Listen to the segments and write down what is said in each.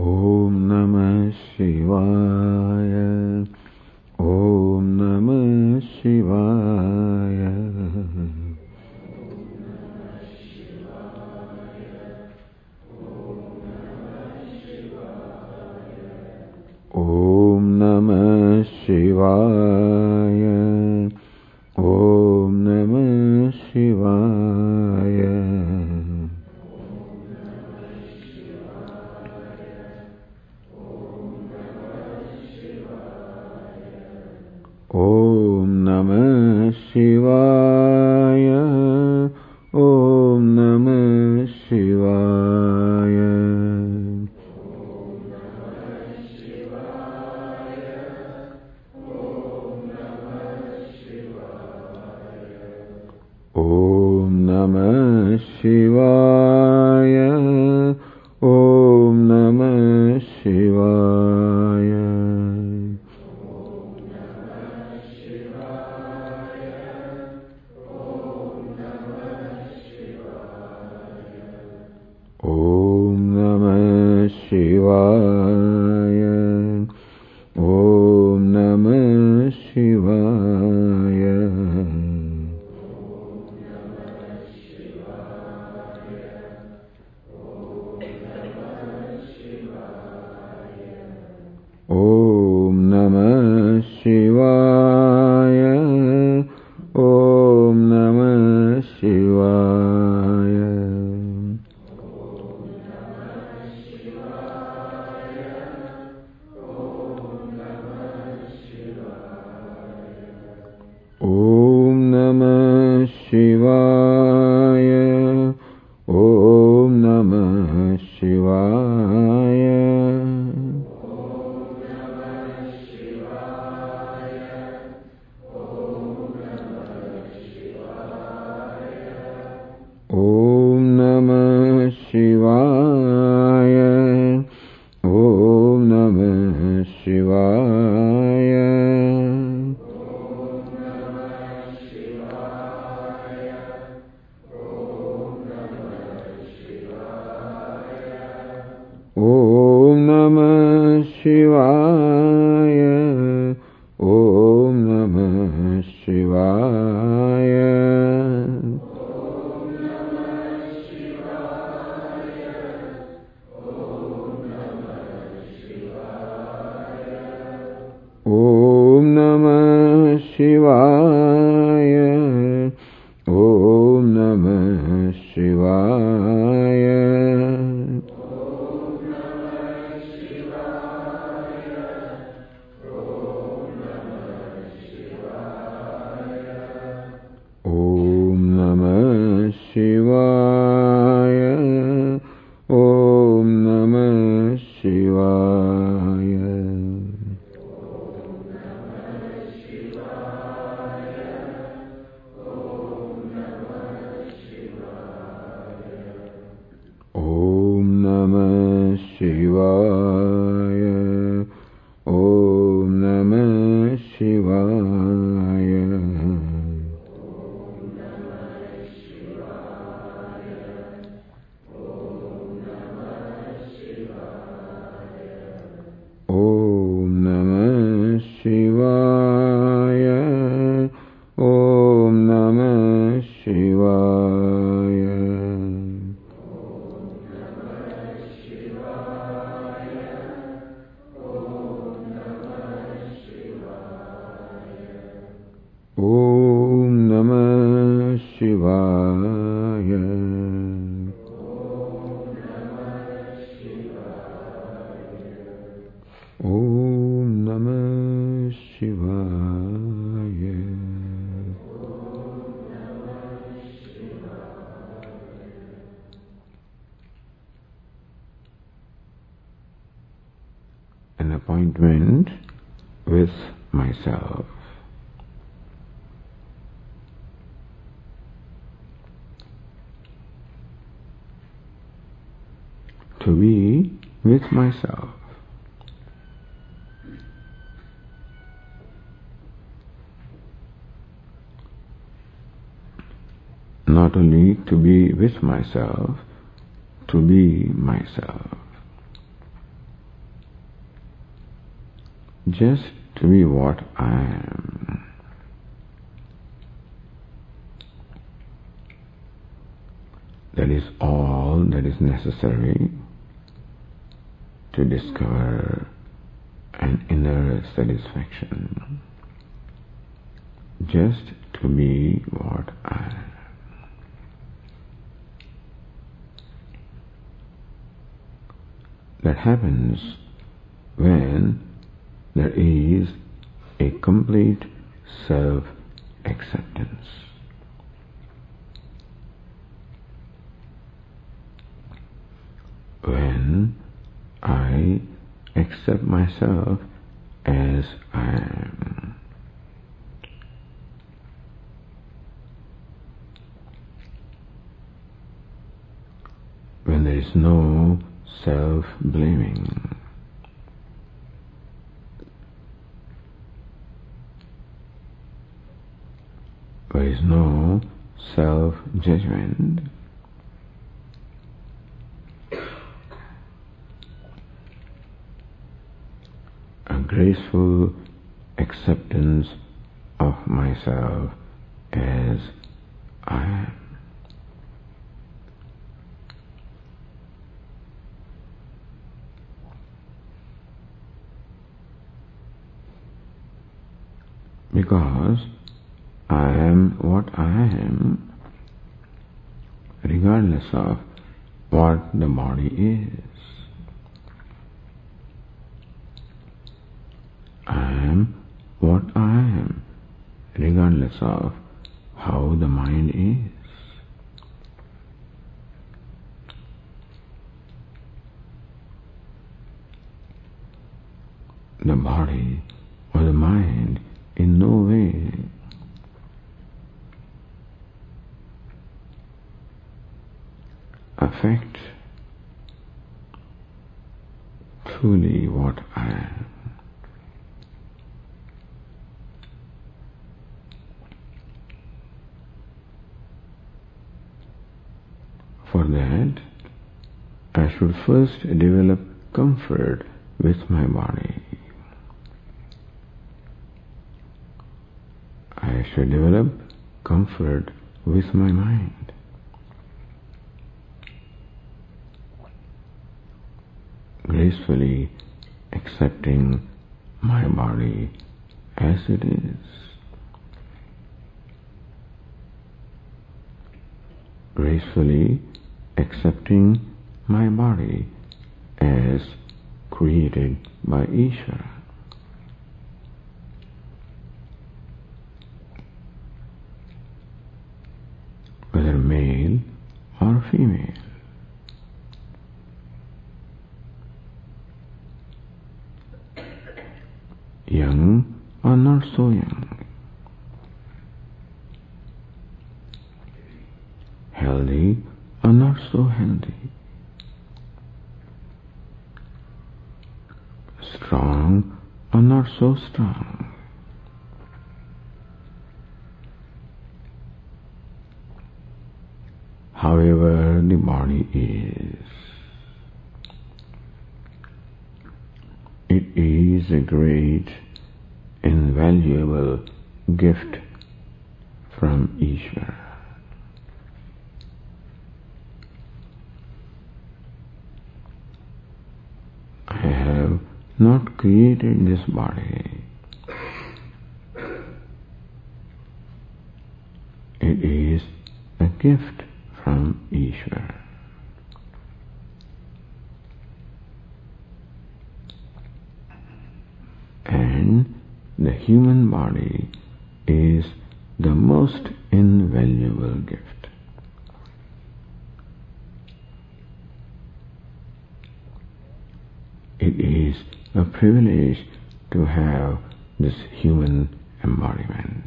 ॐ नमः शिवाय। myself. Not only to be with myself, to be myself. Just to be what I am. That is all that is necessary to discover an inner satisfaction. Just to be what I am. That happens when there is a complete self acceptance. When I accept myself as I am. When there is no self blaming. There is no self judgment. Graceful acceptance of myself as I am. Because I am what I am, regardless of what the body is. I am what I am, regardless of how the mind is. The body or the mind in no way affect truly what I am. For that, I should first develop comfort with my body. I should develop comfort with my mind. Gracefully accepting my body as it is. Gracefully accepting my body as created by Ishvara. Whether male or female. Young or not so young. Healthy or not so healthy. Strong or not so strong. However the body is, it is a great, invaluable gift from Ishvara. I have not created this body. It is a gift from Ishvara. And the human body is the most invaluable gift. It is a privilege to have this human embodiment.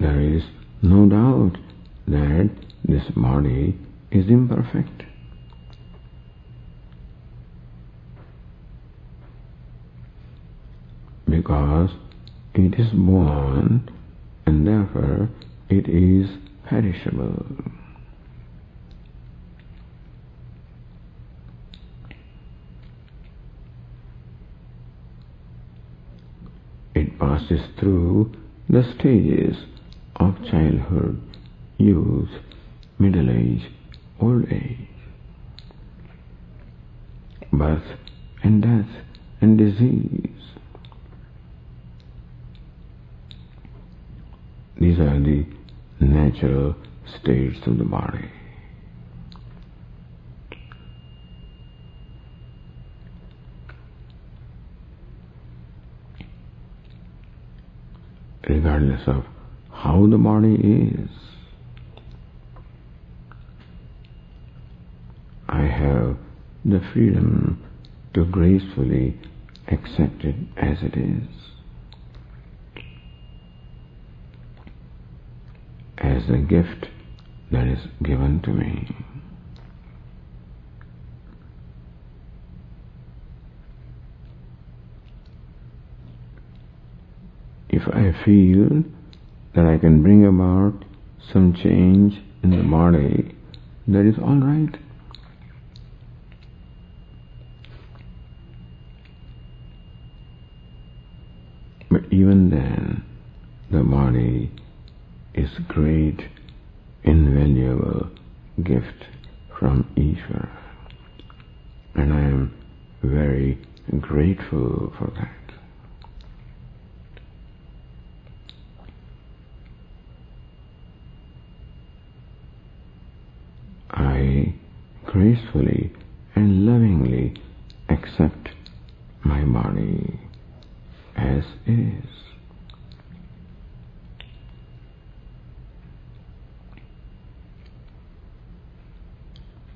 There is no doubt that this body is imperfect. Because it is born and therefore it is perishable. It passes through the stages of childhood, youth, middle age, old age, birth and death and disease. These are the natural states of the body. Regardless of how the body is, I have the freedom to gracefully accept it as it is. As a gift that is given to me. If I feel that I can bring about some change in the body, that is all right. But even then, the body is great, invaluable gift from Ishvara. And I am very grateful for that. I gracefully and lovingly accept my body as is.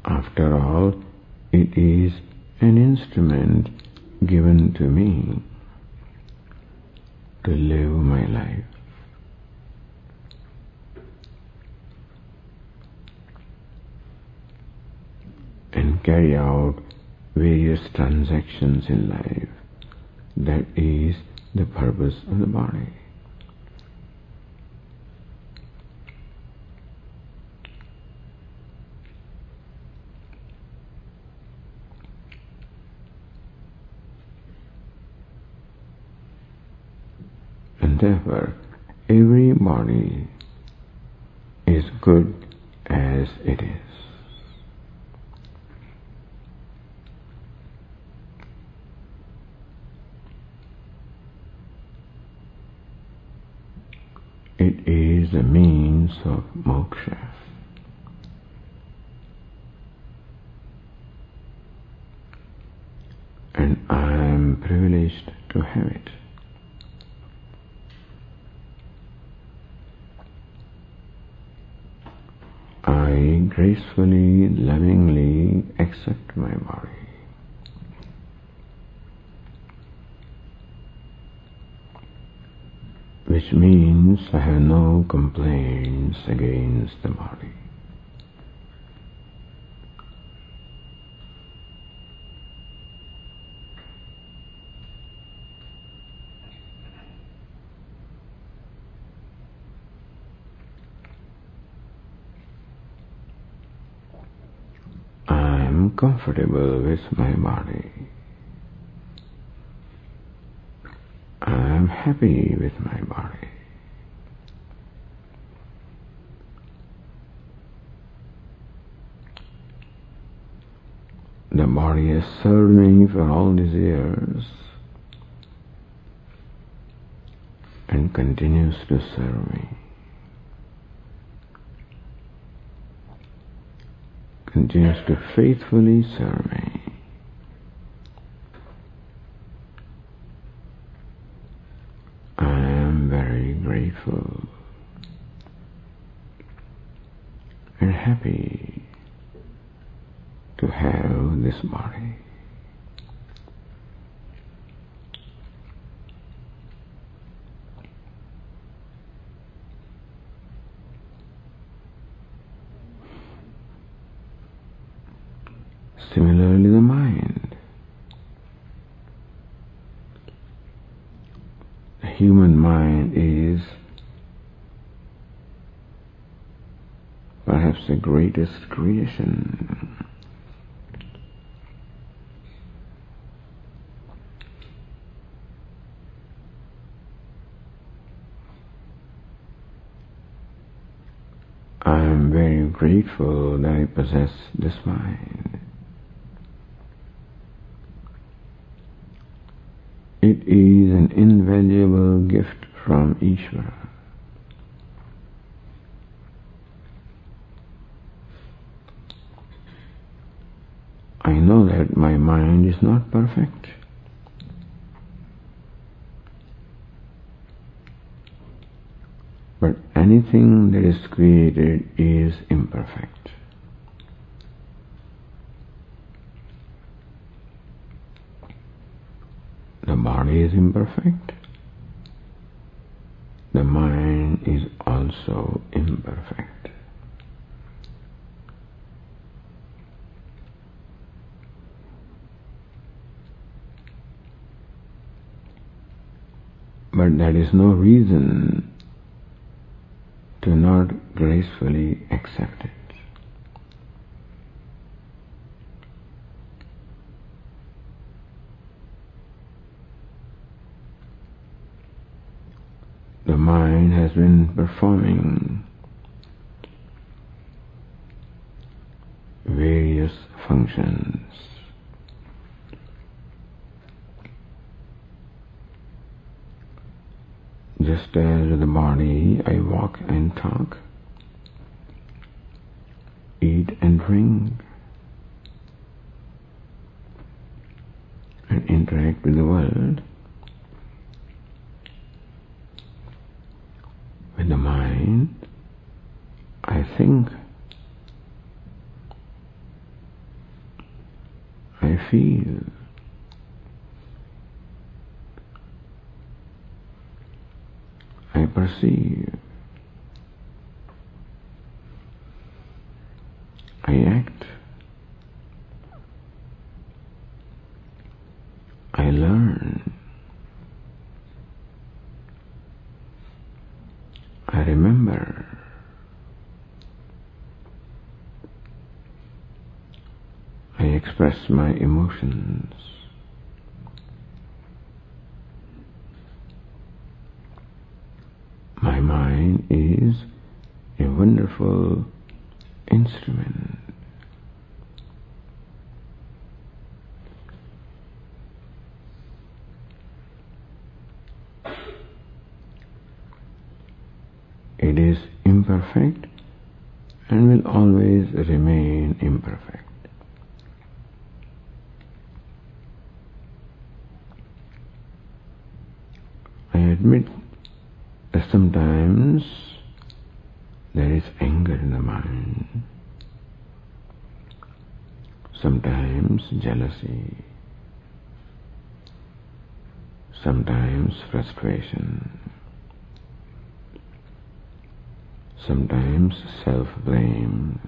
After all, it is an instrument given to me to live my life. and carry out various transactions in life. That is the purpose of the body. Therefore, every body is good as it is. It is a means of moksha. And I am privileged to have it. I gracefully, lovingly accept my body. Which means I have no complaints against the body. I am comfortable with my body. I am happy with my body. The body has served me for all these years and continues to serve me. Continues to faithfully serve me. I am very grateful and happy to have this body. the greatest creation. I am very grateful that I possess this mind. It is an invaluable gift from Ishvara. I know that my mind is not perfect. But anything that is created is imperfect. The body is imperfect. The mind is also imperfect. But that is no reason to not gracefully accept it. The mind has been performing various functions. With the body, I walk and talk, eat and drink, and interact with the world. With the mind, I think, I feel. I perceive. I act. I learn. I remember. I express my emotions. My mind is a wonderful instrument. It is imperfect and will always remain imperfect. I admit that sometimes there is anger in the mind, sometimes jealousy, sometimes frustration, sometimes self-blame,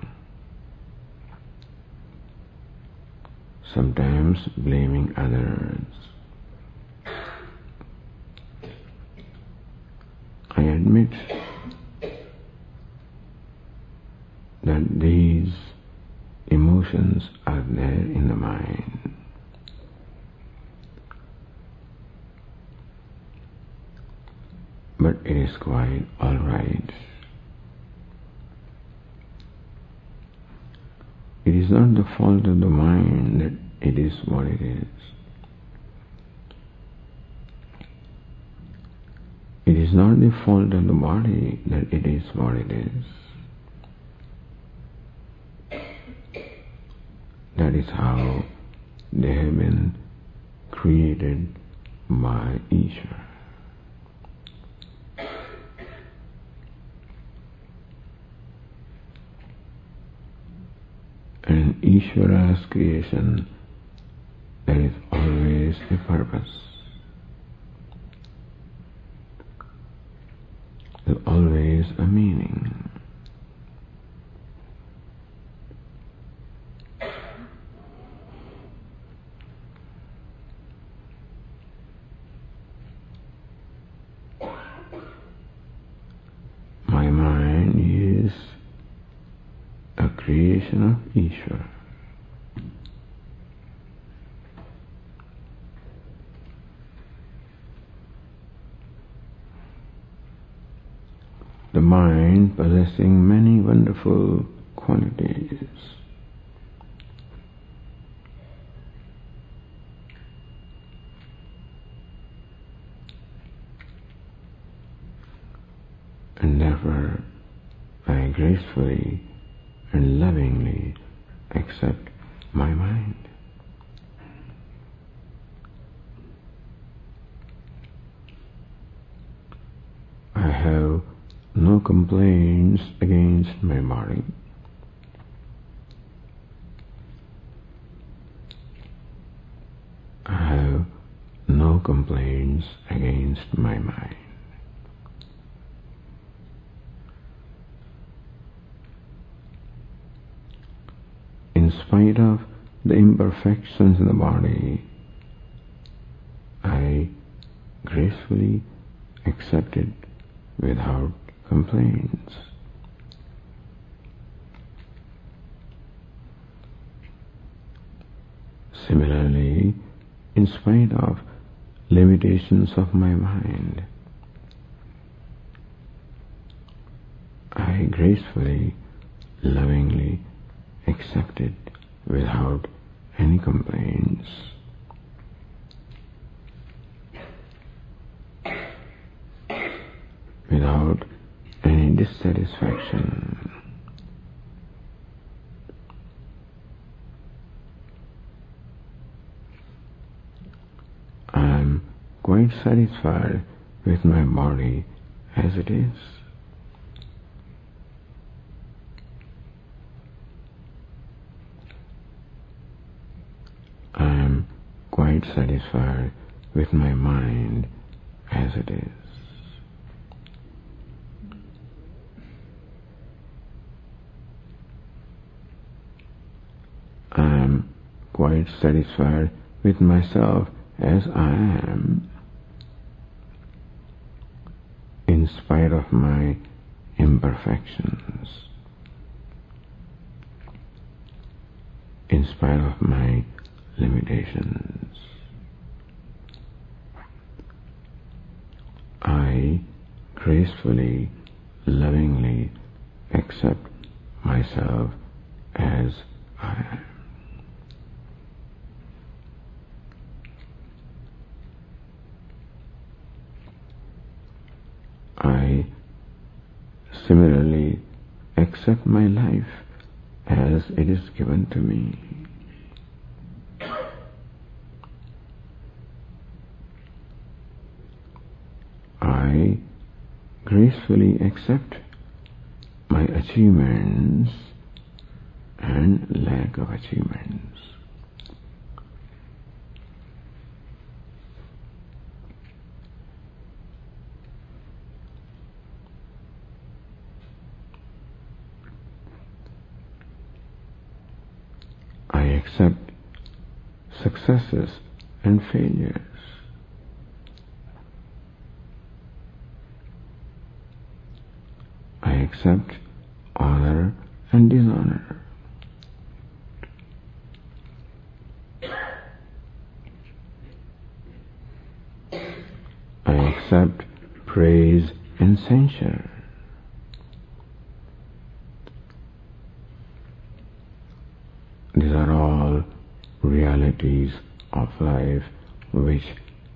sometimes blaming others. I admit that these emotions are there in the mind. But it is quite all right. It is not the fault of the mind that it is what it is. It is not the fault of the body that it is what it is. That is how they have been created by Ishvara. And Ishvara's creation, there is always a purpose. There's always a meaning. My mind is a The mind possessing many wonderful qualities. And therefore, I gracefully and lovingly accept my mind. I have no complaints against my body. I have no complaints against my mind. In spite of the imperfections in the body, I gracefully accept it without complaints. Similarly, in spite of limitations of my mind, I gracefully, lovingly accept it without any complaints. Without any dissatisfaction. I am quite satisfied with my body as it is. I am quite satisfied with my mind as it is. I am quite satisfied with myself as I am, in spite of my imperfections, in spite of my limitations. I gracefully, lovingly accept myself as I am. I similarly accept my life as it is given to me. I gracefully accept my achievements and lack of achievements. I accept successes and failures. I accept honor and dishonor. I accept praise and censure. These are all realities of life which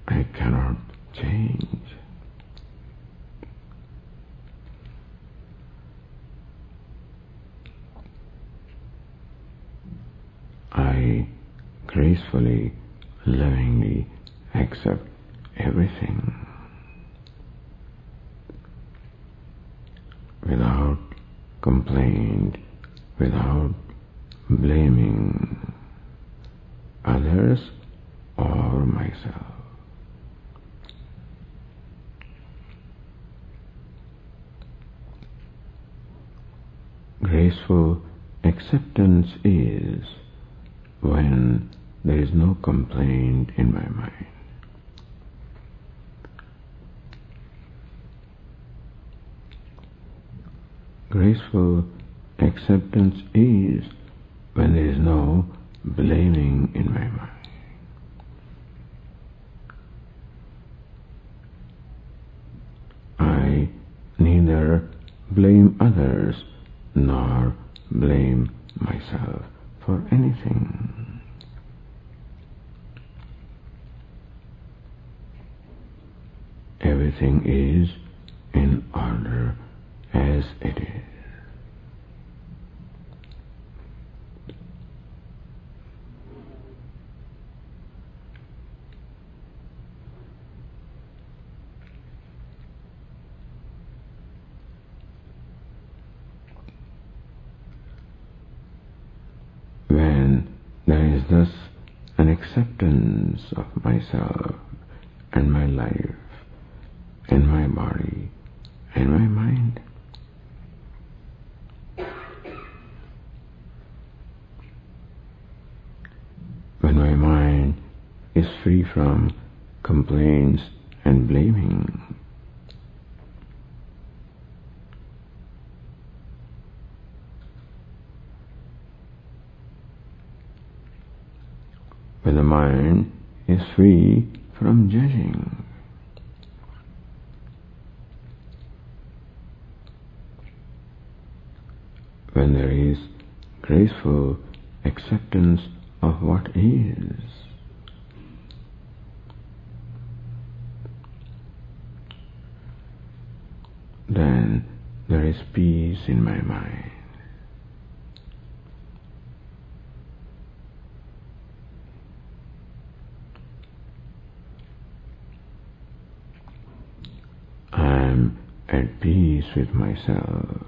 I cannot change. I gracefully, lovingly accept everything without complaint, without blaming others or myself. Graceful acceptance is when there is no complaint in my mind. Graceful acceptance is when there is no blaming in my mind. I neither blame others nor blame myself for anything. Everything is in order as it is. When there is thus an acceptance of myself and my life and my body and my mind. When my mind is free from complaints and blaming, when the mind is free from judging. When there is graceful acceptance of what is. Then there is peace in my mind. I am at peace with myself.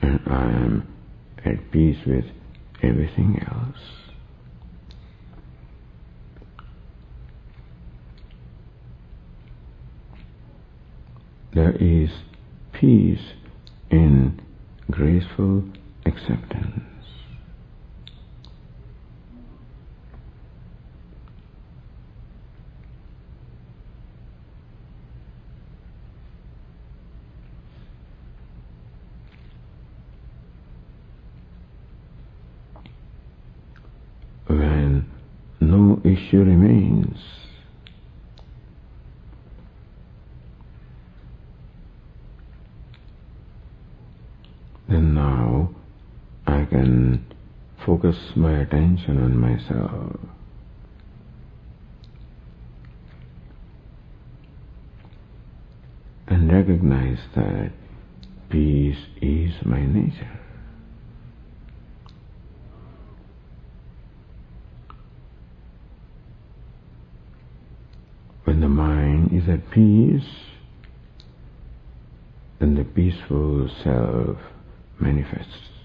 And I am at peace with everything else. There is peace in graceful acceptance. issue remains. Then now I can focus my attention on myself. And recognize that peace is my nature. When the mind is at peace, then the peaceful self manifests.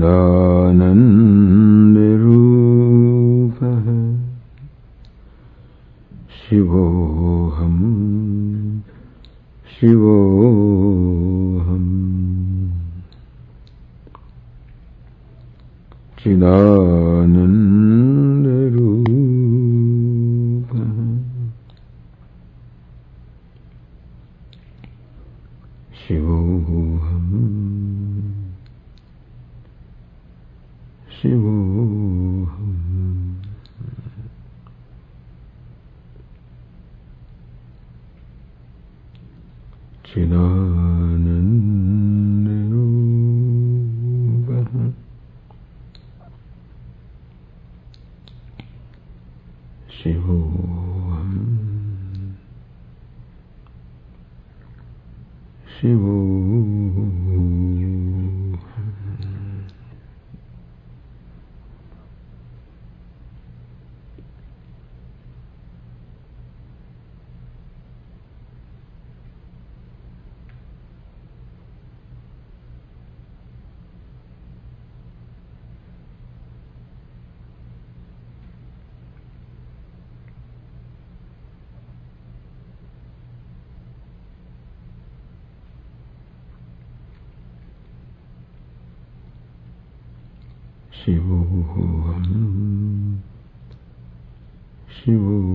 सच्चिदानंद रूप है शिवो हम चिदा शिवोऽहम् शिवोऽहम्